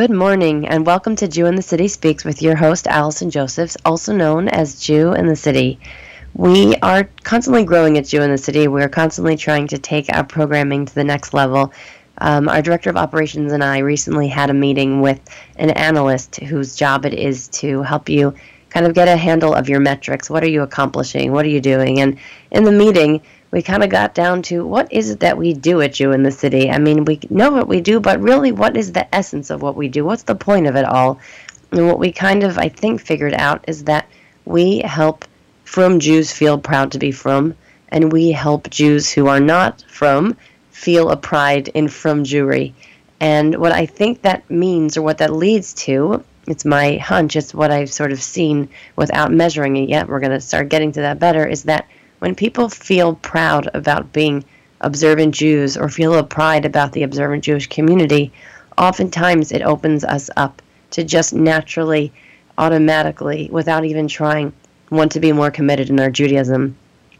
Good morning, and welcome to Jew in the City Speaks with your host, Allison Josephs, also known as Jew in the City. We are constantly growing at Jew in the City. We're constantly trying to take our programming to the next level. Um, our director of operations and I recently had a meeting with an analyst whose job it is to help you kind of get a handle of your metrics. What are you accomplishing? What are you doing? And in the meeting, we kind of got down to what is it that we do at Jew in the City? I mean, we know what we do, but really, what is the essence of what we do? What's the point of it all? And what we kind of, I think, figured out is that we help frum Jews feel proud to be frum, and we help Jews who are not frum feel a pride in frum Jewry. And what I think that means, or what that leads to, it's my hunch, it's what I've sort of seen without measuring it yet. We're going to start getting to that better. Is that when people feel proud about being observant Jews or feel a pride about the observant Jewish community, oftentimes it opens us up to just naturally, automatically, without even trying, want to be more committed in our Judaism.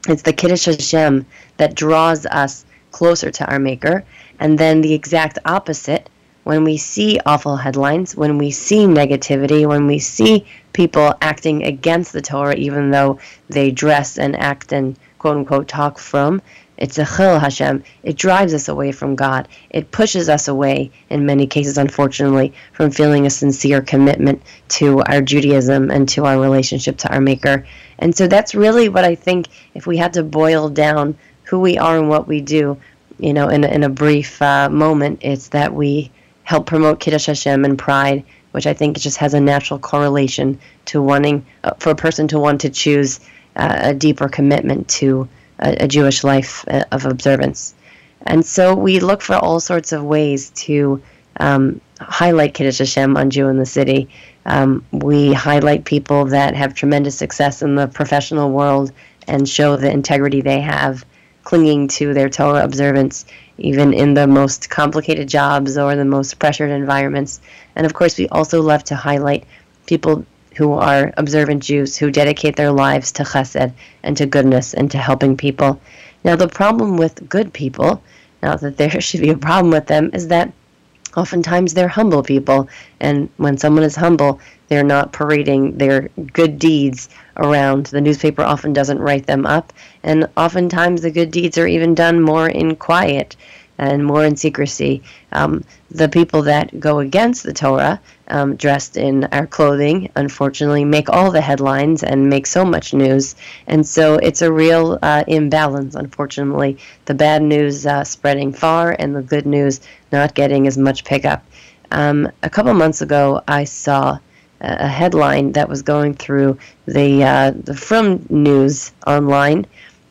It's the Kiddush Hashem that draws us closer to our Maker, and then the exact opposite when we see awful headlines, when we see negativity, when we see people acting against the Torah, even though they dress and act and quote unquote talk frum, it's a chillul Hashem. It drives us away from God. It pushes us away, in many cases, unfortunately, from feeling a sincere commitment to our Judaism and to our relationship to our Maker. And so that's really what I think, if we had to boil down who we are and what we do, you know, in, in a brief uh, moment, it's that we help promote Kiddush Hashem and pride, which I think just has a natural correlation to wanting uh, for a person to want to choose uh, a deeper commitment to a, a Jewish life uh, of observance. And so we look for all sorts of ways to um, highlight Kiddush Hashem on Jew in the City. Um, we highlight people that have tremendous success in the professional world and show the integrity they have clinging to their Torah observance even in the most complicated jobs or the most pressured environments. And of course, we also love to highlight people who are observant Jews who dedicate their lives to chesed and to goodness and to helping people. Now, the problem with good people, not that there should be a problem with them, is that oftentimes they're humble people. And when someone is humble, they're not parading their good deeds around. The newspaper often doesn't write them up. And oftentimes the good deeds are even done more in quiet and more in secrecy. Um, the people that go against the Torah, um, dressed in our clothing, unfortunately, make all the headlines and make so much news. And so it's a real uh, imbalance, unfortunately. The bad news uh, spreading far and the good news not getting as much pickup. Um, a couple months ago, I saw a headline that was going through the uh, the Frum News online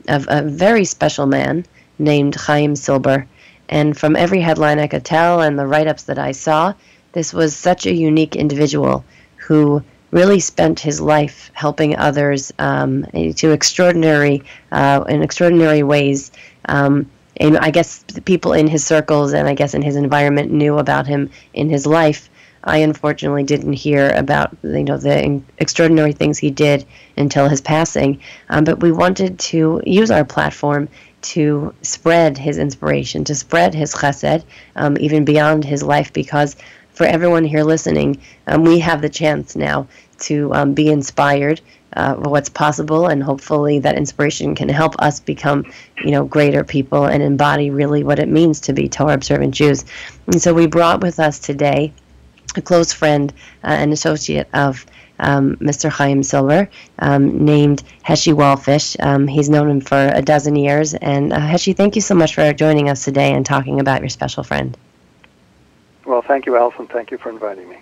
of a very special man named Chaim Silber, and from every headline I could tell and the write ups that I saw, this was such a unique individual who really spent his life helping others um, to extraordinary, uh, in extraordinary ways. Um, and I guess the people in his circles and I guess in his environment knew about him in his life. I unfortunately didn't hear about you know the extraordinary things he did until his passing. Um, but we wanted to use our platform to spread his inspiration, to spread his chesed, um, even beyond his life, because for everyone here listening, um, we have the chance now to um, be inspired uh, what's possible, and hopefully that inspiration can help us become, you know, greater people and embody really what it means to be Torah observant Jews. And so we brought with us today a close friend uh, and associate of um, Mr. Chaim Silber, um, named Heshy Walfish. Um, he's known him for a dozen years. And uh, Heshy, thank you so much for joining us today and talking about your special friend. Well, thank you, Allison. Thank you for inviting me.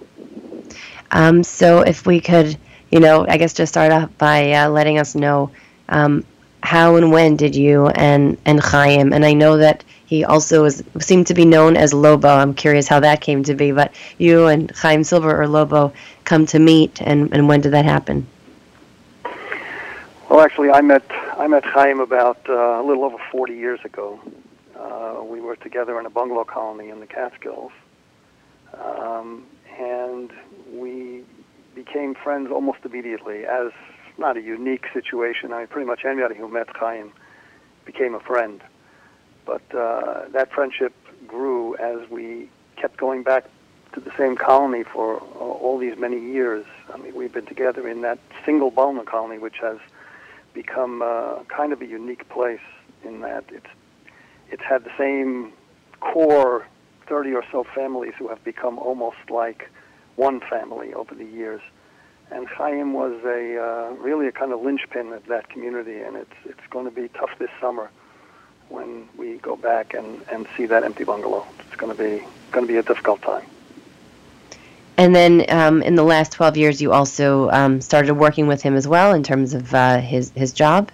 Um, so, if we could, you know, I guess just start off by uh, letting us know um, how and when did you and and Chaim, and I know that he also is, seemed to be known as Lobo. I'm curious how that came to be. But you and Chaim Silber or Lobo come to meet, and, and when did that happen? Well, actually, I met I met Chaim about uh, a little over 40 years ago. Uh, we were together in a bungalow colony in the Catskills, um, and we became friends almost immediately. As not a unique situation, I mean, pretty much anybody who met Chaim became a friend. But uh, that friendship grew as we kept going back to the same colony for all these many years. I mean, we've been together in that single Balna colony, which has become uh, kind of a unique place in that it's it's had the same core 30 or so families who have become almost like one family over the years. And Chaim was a uh, really a kind of linchpin of that community, and it's it's going to be tough this summer when we go back and, and see that empty bungalow. It's going to be going to be a difficult time. And then um, in the last 12 years, you also um, started working with him as well in terms of uh, his, his job?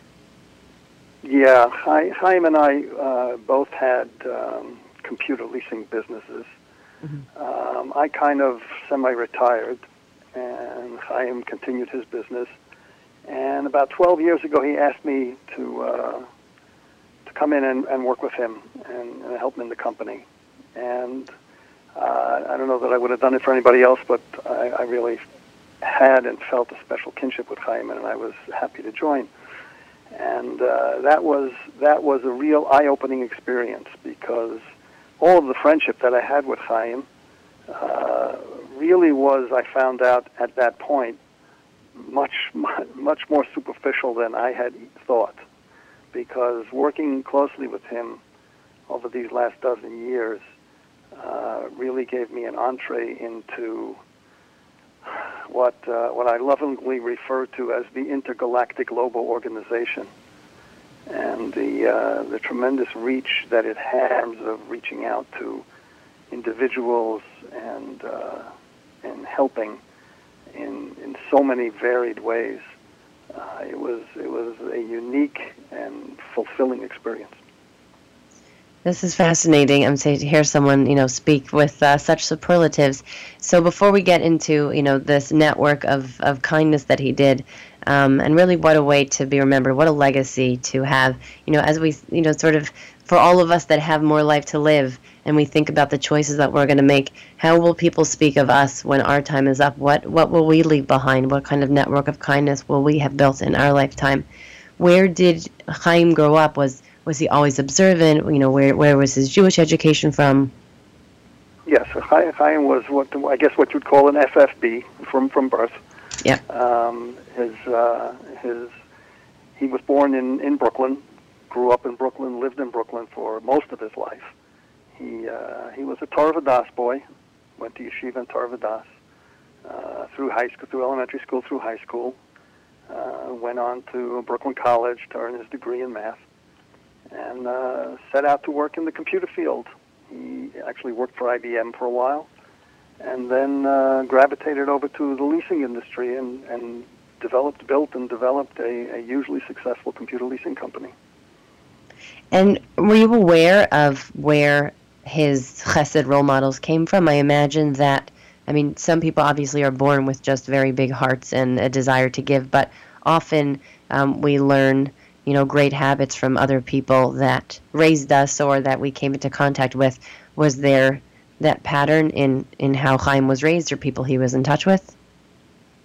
Yeah, Chaim and I uh, both had um, computer leasing businesses. Mm-hmm. Um, I kind of semi-retired, and Chaim continued his business. And about 12 years ago, he asked me to uh, to come in and, and work with him and, and help him in the company. And uh, I don't know that I would have done it for anybody else, but I, I really had and felt a special kinship with Chaim, and I was happy to join. And uh, that was that was a real eye-opening experience because all of the friendship that I had with Chaim uh, really was, I found out at that point, much much more superficial than I had thought. Because working closely with him over these last dozen years, uh, really gave me an entree into what uh, what I lovingly refer to as the intergalactic global organization, and the uh, the tremendous reach that it has of reaching out to individuals and uh, and helping in in so many varied ways. Uh, it was it was a unique and fulfilling experience. This is fascinating. I'm saying to hear someone, you know, speak with uh, such superlatives. So before we get into, you know, this network of, of kindness that he did, um, and really what a way to be remembered, what a legacy to have, you know, as we, you know, sort of for all of us that have more life to live and we think about the choices that we're going to make, how will people speak of us when our time is up? What, what will we leave behind? What kind of network of kindness will we have built in our lifetime? Where did Chaim grow up? Was was he always observant? You know, where where was his Jewish education from? Yes, Chaim was what I guess what you'd call an FFB from from birth. Yeah. Um, his uh, his he was born in in Brooklyn, grew up in Brooklyn, lived in Brooklyn for most of his life. He uh, he was a Torah Vodaas boy, went to yeshiva and Torah Vodaas, uh, through high school, through elementary school, through high school. Uh, went on to Brooklyn College to earn his degree in math and uh, set out to work in the computer field. He actually worked for IBM for a while, and then uh, gravitated over to the leasing industry and, and developed, built, and developed a, a hugely successful computer leasing company. And were you aware of where his chesed role models came from? I imagine that, I mean, some people obviously are born with just very big hearts and a desire to give, but often um, we learn you know, great habits from other people that raised us or that we came into contact with. Was there that pattern in, in how Chaim was raised or people he was in touch with?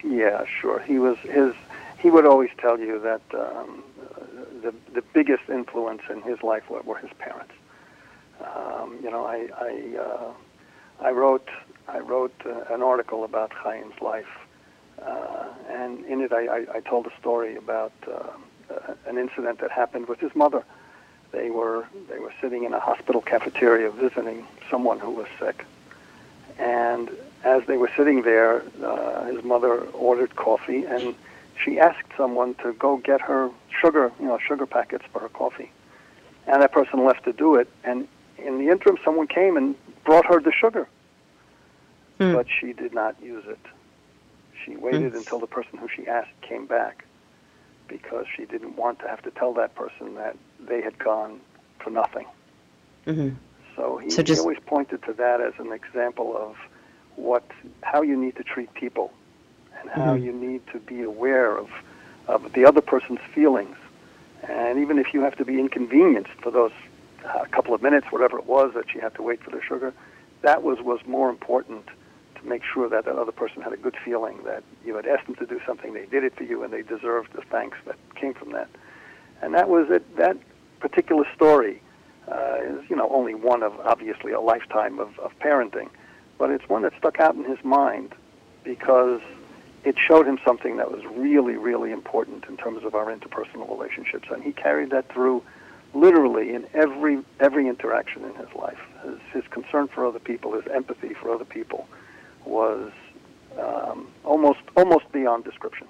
Yeah, sure. He was his. He would always tell you that um, the the biggest influence in his life were, were his parents. Um, you know, I I, uh, I wrote I wrote uh, an article about Chaim's life, uh, and in it I, I, I told a story about. Um, uh, an incident that happened with his mother. They were they were sitting in a hospital cafeteria visiting someone who was sick, and as they were sitting there, uh, his mother ordered coffee, and she asked someone to go get her sugar, you know, sugar packets for her coffee, and that person left to do it. And in the interim, someone came and brought her the sugar, hmm. but she did not use it. She waited hmm. until the person who she asked came back because she didn't want to have to tell that person that they had gone for nothing. Mm-hmm. So, he, so just... he always pointed to that as an example of what how you need to treat people and how mm-hmm. you need to be aware of of the other person's feelings. And even if you have to be inconvenienced for those uh, couple of minutes, whatever it was that she had to wait for the sugar, that was was more important to make sure that that other person had a good feeling that you had asked them to do something, they did it for you, and they deserved the thanks that came from that. And that was it. That particular story uh, is, you know, only one of obviously a lifetime of, of parenting, but it's one that stuck out in his mind because it showed him something that was really, really important in terms of our interpersonal relationships, and he carried that through literally in every every interaction in his life. His, his concern for other people, his empathy for other people, was um, almost almost beyond description.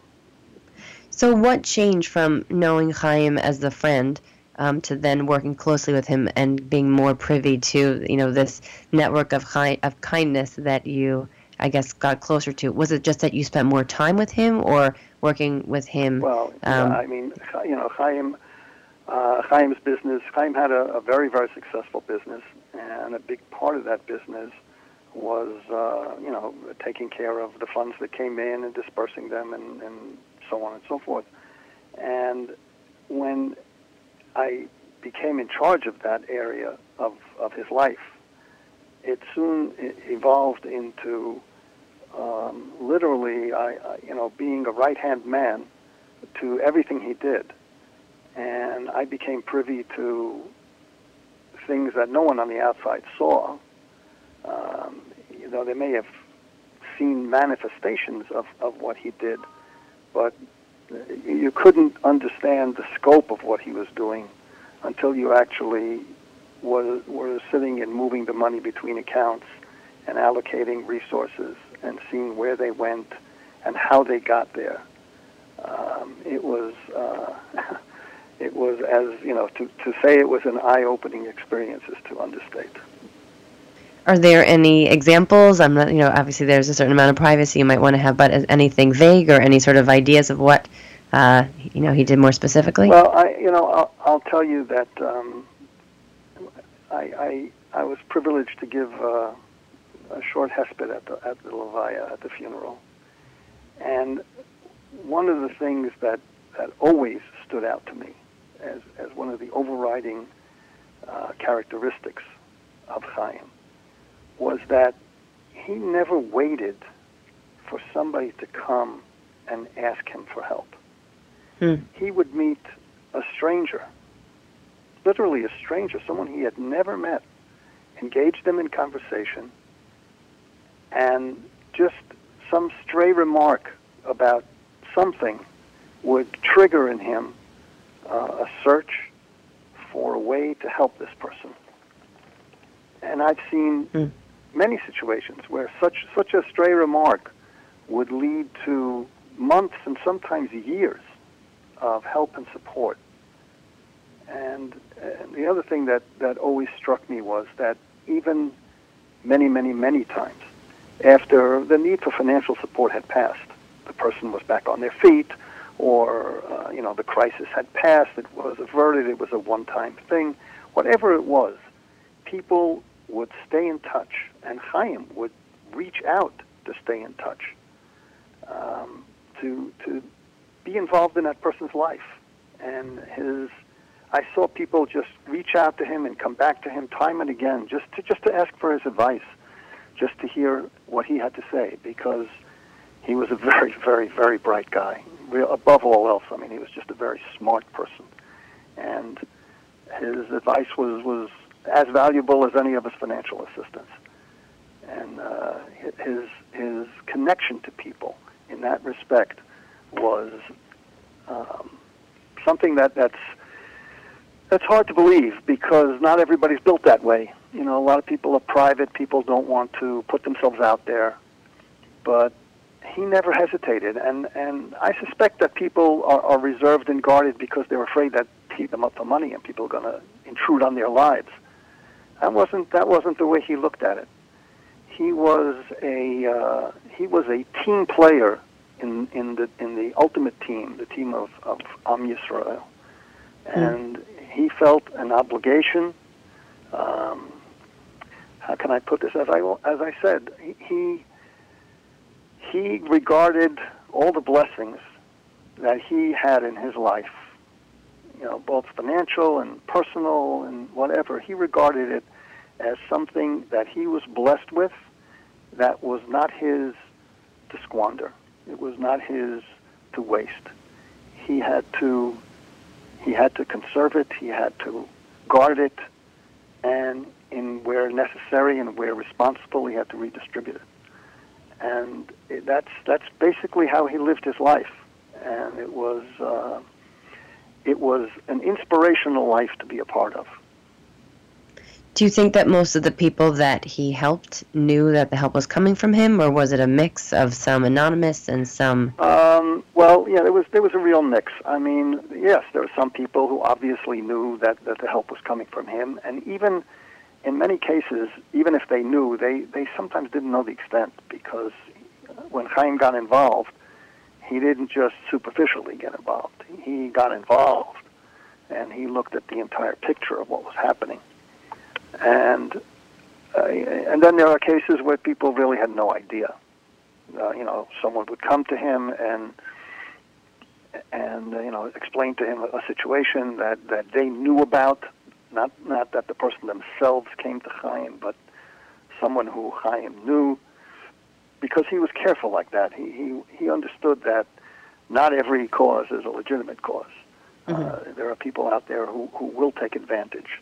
So, what changed from knowing Chaim as the friend um, to then working closely with him and being more privy to you know this network of hi- of kindness that you I guess got closer to? Was it just that you spent more time with him, or working with him? Well, um, yeah, I mean, you know, Chaim. Uh, Chaim's business. Chaim had a, a very, very successful business, and a big part of that business was, uh, you know, taking care of the funds that came in and dispersing them, and, and so on and so forth. And when I became in charge of that area of, of his life, it soon evolved into um, literally, I, I, you know, being a right hand man to everything he did, and I became privy to things that no one on the outside saw. Um, you know, they may have seen manifestations of, of what he did, but you couldn't understand the scope of what he was doing until you actually was were sitting and moving the money between accounts and allocating resources and seeing where they went and how they got there. Um, it was uh, it was as you know to, to say it was an eye-opening experience is to understate. Are there any examples? I'm not, you know, obviously there's a certain amount of privacy you might want to have, but anything vague or any sort of ideas of what, uh, you know, he did more specifically? Well, I, you know, I'll, I'll tell you that um, I, I, I was privileged to give uh, a short hesped at the, at the Levaya, at the funeral. And one of the things that, that always stood out to me as, as one of the overriding uh, characteristics of Chaim was that he never waited for somebody to come and ask him for help. Hmm. He would meet a stranger, literally a stranger, someone he had never met, engage them in conversation, and just some stray remark about something would trigger in him uh, a search for a way to help this person. And I've seen mm. many situations where such such a stray remark would lead to months and sometimes years of help and support. And, and the other thing that, that always struck me was that even many, many, many times, after the need for financial support had passed. The person was back on their feet, or uh, you know the crisis had passed. It was averted. It was a one-time thing. Whatever it was, people would stay in touch, and Chaim would reach out to stay in touch, um, to to be involved in that person's life. And his, I saw people just reach out to him and come back to him time and again, just to just to ask for his advice just to hear what he had to say because he was a very, very, very bright guy. Real, above all else, I mean, he was just a very smart person, and his advice was was as valuable as any of his financial assistance. And uh, his his connection to people in that respect was um, something that that's that's hard to believe because not everybody's built that way. You know, a lot of people are private. People don't want to put themselves out there. But he never hesitated, and and I suspect that people are, are reserved and guarded because they're afraid that he them up for money and people are going to intrude on their lives. That wasn't that wasn't the way he looked at it. He was a uh, he was a team player in in the in the ultimate team, the team of of Am Yisrael, hmm. and mm. he felt an obligation. Um, how can I put this? As I as I said, he he regarded all the blessings that he had in his life, you know, both financial and personal and whatever. He regarded it as something that he was blessed with, that was not his to squander. It was not his to waste. He had to he had to conserve it. He had to guard it, and in where necessary and where responsible, he had to redistribute it. And that's that's basically how he lived his life, and it was uh, it was an inspirational life to be a part of. Do you think that most of the people that he helped knew that the help was coming from him, or was it a mix of some anonymous and some? Um, well, yeah, there was there was a real mix. I mean, yes, there were some people who obviously knew that that the help was coming from him, and even in many cases, even if they knew, they they sometimes didn't know the extent because when Chaim got involved, he didn't just superficially get involved. He got involved, and he looked at the entire picture of what was happening and uh, and then there are cases where people really had no idea. Uh, you know, someone would come to him and and uh, you know explain to him a, situation that that they knew about, not not that the person themselves came to Chaim, but someone who Chaim knew, because he was careful like that. He he he understood that not every cause is a legitimate cause. Mm-hmm. Uh, there are people out there who who will take advantage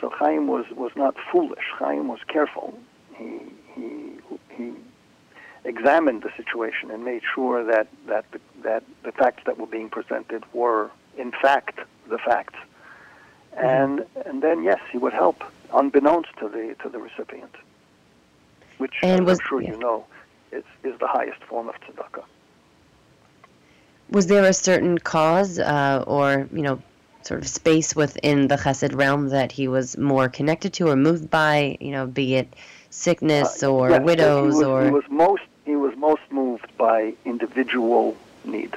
so Chaim was, was not foolish. Chaim was careful. He, he, he examined the situation and made sure that, that, the, that the facts that were being presented were, in fact, the facts. Mm-hmm. And, and then, yes, he would help, unbeknownst to the, to the recipient, which and was, I'm sure yeah. you know is, is the highest form of tzedakah. Was there a certain cause uh, or, you know, sort of space within the chesed realm that he was more connected to or moved by, you know, be it sickness uh, or yes, widows he was, or he was most he was most moved by individual need.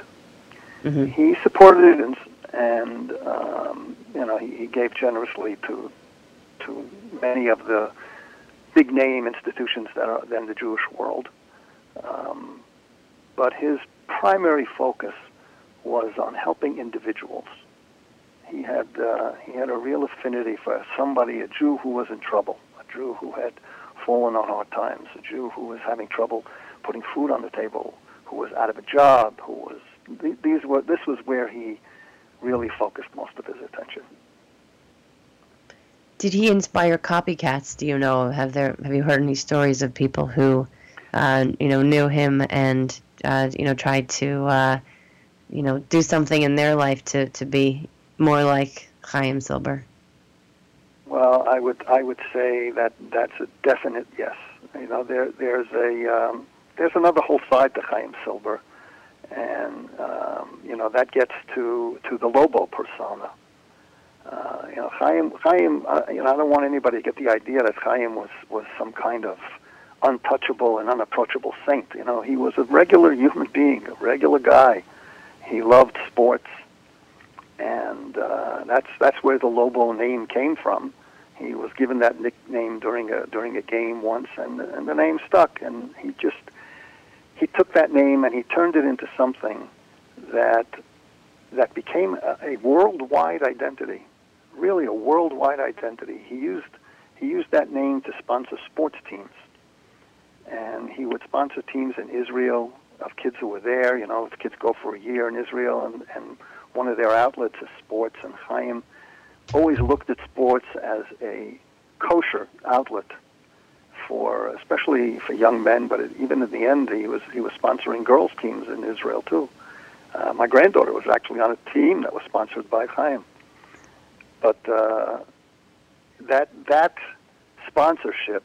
Mm-hmm. He supported it and, and um, you know he, he gave generously to to many of the big name institutions that are the Jewish world. Um, but his primary focus was on helping individuals he had uh, he had a real affinity for somebody, a Jew who was in trouble, a Jew who had fallen on hard times, a Jew who was having trouble putting food on the table, who was out of a job, who was these were this was where he really focused most of his attention. Did he inspire copycats? Do you know? Have there have you heard any stories of people who, uh, you know, knew him and uh, you know tried to, uh, you know, do something in their life to to be more like Chaim Silber? Well, I would I would say that that's a definite yes. You know, there there's a um, there's another whole side to Chaim Silber, and um, you know that gets to to the Lobo persona. Uh, you know, Chaim Chaim. Uh, you know, I don't want anybody to get the idea that Chaim was was some kind of untouchable and unapproachable saint. You know, he was a regular human being, a regular guy. He loved sports and uh, that's that's where the Lobo name came from. He was given that nickname during a during a game once, and and the name stuck. And he just he took that name and he turned it into something that that became a, a worldwide identity, really a worldwide identity. He used he used that name to sponsor sports teams, and he would sponsor teams in Israel of kids who were there. You know, if kids go for a year in Israel and and one of their outlets is sports, and Chaim always looked at sports as a kosher outlet for, especially for young men. But it, even in the end, he was he was sponsoring girls' teams in Israel too. Uh, my granddaughter was actually on a team that was sponsored by Chaim. But uh, that that sponsorship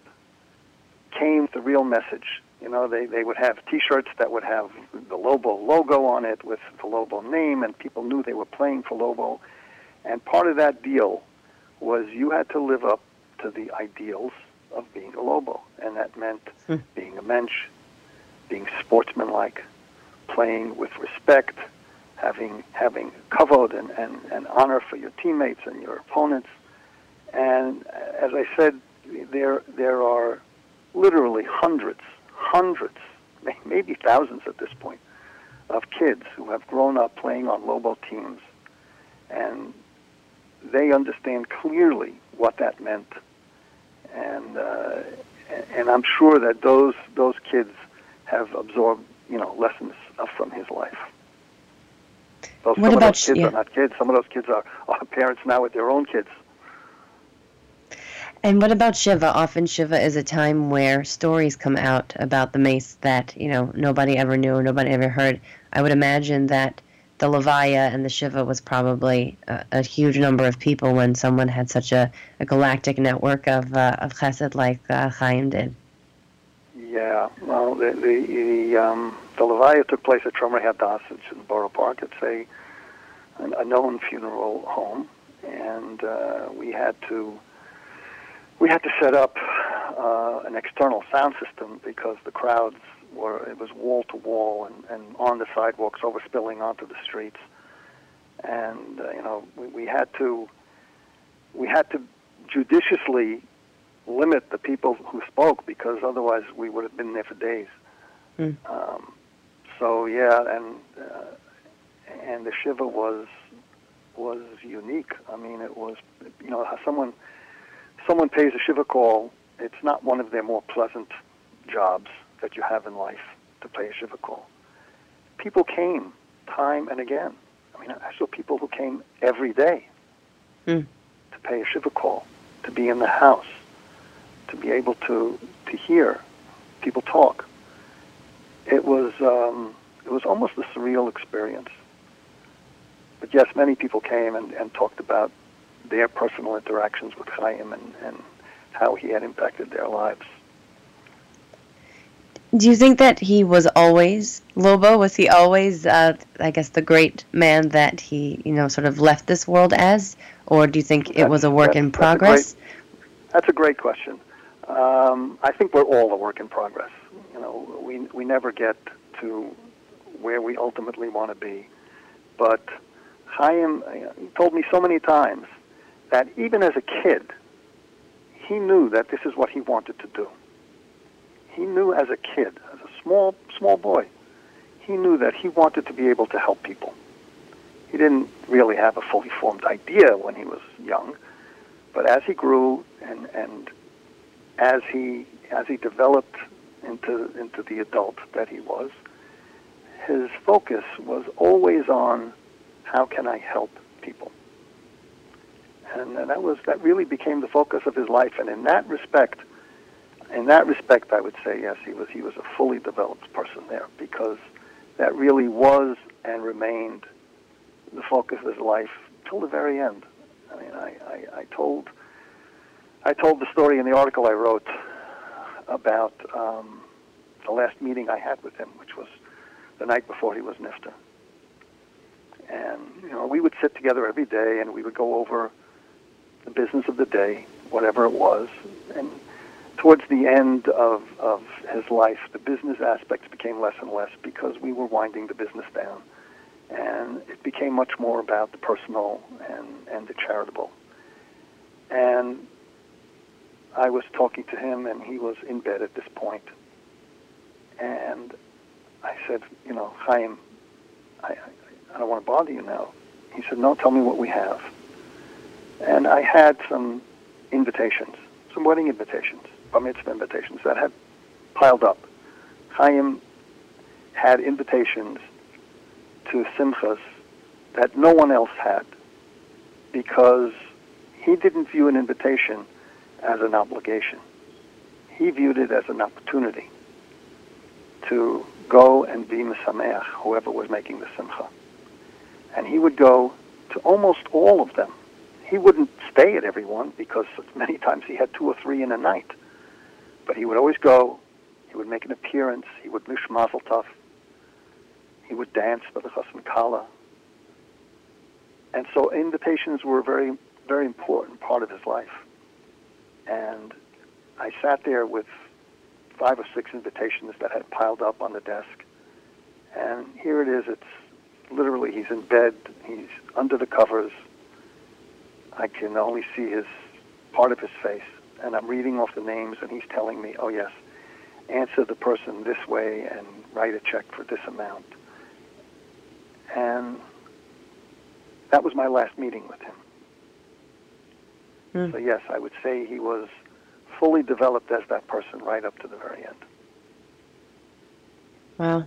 came with the real message you know, they, they would have T-shirts that would have the Lobo logo on it with the Lobo name, and people knew they were playing for Lobo. And part of that deal was you had to live up to the ideals of being a Lobo, and that meant hmm. being a mensch, being sportsmanlike, playing with respect, having having kavod and, and, and honor for your teammates and your opponents. And as I said, there there are literally hundreds hundreds, maybe thousands at this point, of kids who have grown up playing on Lobo teams, and they understand clearly what that meant. And uh, and I'm sure that those those kids have absorbed you know lessons from his life. Those, what some about of those kids yeah. are not kids. Some of those kids are, are parents now with their own kids. And what about Shiva? Often Shiva is a time where stories come out about the mace that, you know, nobody ever knew, nobody ever heard. I would imagine that the Levaya and the Shiva was probably a, a huge number of people when someone had such a, a galactic network of, uh, of chesed like uh, Chaim did. Yeah, well, the the the, um, the Levaya took place at Shomrei Hadas, it's in Borough Park. It's a a known funeral home, and uh, we had to we had to set up uh, an external sound system because the crowds were it was wall to wall and, and on the sidewalks overspilling onto the streets. And uh, you know we, we had to we had to judiciously limit the people who spoke because otherwise we would have been there for days. Mm. um, so yeah and uh, and the shiva was was unique. I mean it was you know someone someone pays a shiva call, it's not one of their more pleasant jobs that you have in life to pay a shiva call. People came time and again. I mean, I saw people who came every day mm. to pay a shiva call, to be in the house, to be able to to hear people talk. It was um, it was almost a surreal experience. But yes, many people came and, and talked about their personal interactions with Chaim and, and how he had impacted their lives. Do you think that he was always Lobo? Was he always, uh, I guess, the great man that he, you know, sort of left this world as, or do you think that's, it was a work in progress? That's a great, that's a great question. Um, I think we're all a work in progress. You know, we we never get to where we ultimately want to be, but Chaim told me so many times that even as a kid, he knew that this is what he wanted to do. He knew as a kid, as a small small boy, he knew that he wanted to be able to help people. He didn't really have a fully formed idea when he was young, but as he grew and and as he as he developed into into the adult that he was, his focus was always on how can I help people and, and that was that really became the focus of his life. And in that respect, in that respect, I would say yes, he was he was a fully developed person there because that really was and remained the focus of his life till the very end. I mean, I, I, I told I told the story in the article I wrote about um, the last meeting I had with him, which was the night before he was nifta. And you know, we would sit together every day, and we would go over the business of the day, whatever it was. And towards the end of, of his life, the business aspects became less and less because we were winding the business down. And it became much more about the personal and, and the charitable. And I was talking to him, and he was in bed at this point. And I said, you know, Chaim, I, I, I don't want to bother you now. He said, no, tell me what we have. And I had some invitations, some wedding invitations, bar mitzvah invitations that had piled up. Chaim had invitations to simchas that no one else had because he didn't view an invitation as an obligation. He viewed it as an opportunity to go and be Mesameach, whoever was making the simcha. And he would go to almost all of them he wouldn't stay at every one because many times he had two or three in a night. But he would always go. He would make an appearance. He would mish mazel tov. He would dance for the chassan kala. And so invitations were a very, very important part of his life. And I sat there with five or six invitations that had piled up on the desk. And here it is. It's literally he's in bed. He's under the covers I can only see his part of his face, and I'm reading off the names, and he's telling me, "Oh yes, answer the person this way and write a check for this amount." And that was my last meeting with him. Mm. So yes, I would say he was fully developed as that person right up to the very end. Wow.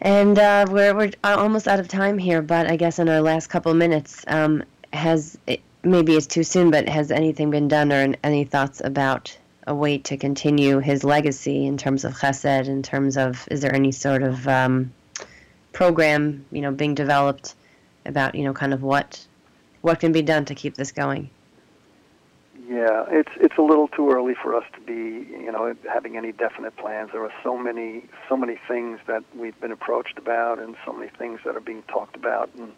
And uh, we're we're almost out of time here, but I guess in our last couple minutes, um, has maybe it's too soon, but has anything been done or any thoughts about a way to continue his legacy in terms of chesed, in terms of is there any sort of um, program, you know, being developed about, you know, kind of what what can be done to keep this going? Yeah, it's it's a little too early for us to be, you know, having any definite plans. There are so many so many things that we've been approached about, and so many things that are being talked about, and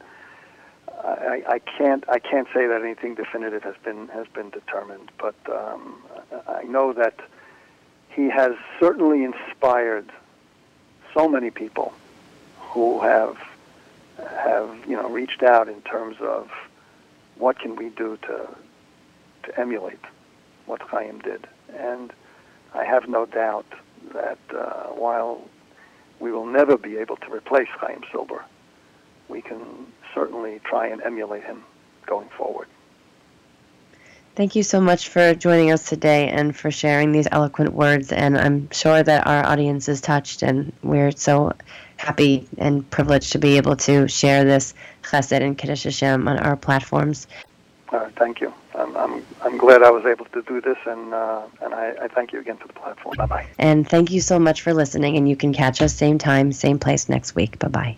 I, I can't I can't say that anything definitive has been has been determined, but um, I know that he has certainly inspired so many people who have have you know reached out in terms of what can we do to to emulate what Chaim did, and I have no doubt that uh, while we will never be able to replace Chaim Silber, we can certainly try and emulate him going forward. Thank you so much for joining us today and for sharing these eloquent words. And I'm sure that our audience is touched, and we're so happy and privileged to be able to share this chesed and Kiddush Hashem on our platforms. Uh, thank you. I'm, I'm, I'm glad I was able to do this, and, uh, and I, I thank you again for the platform. Bye bye. And thank you so much for listening, and you can catch us same time, same place next week. Bye bye.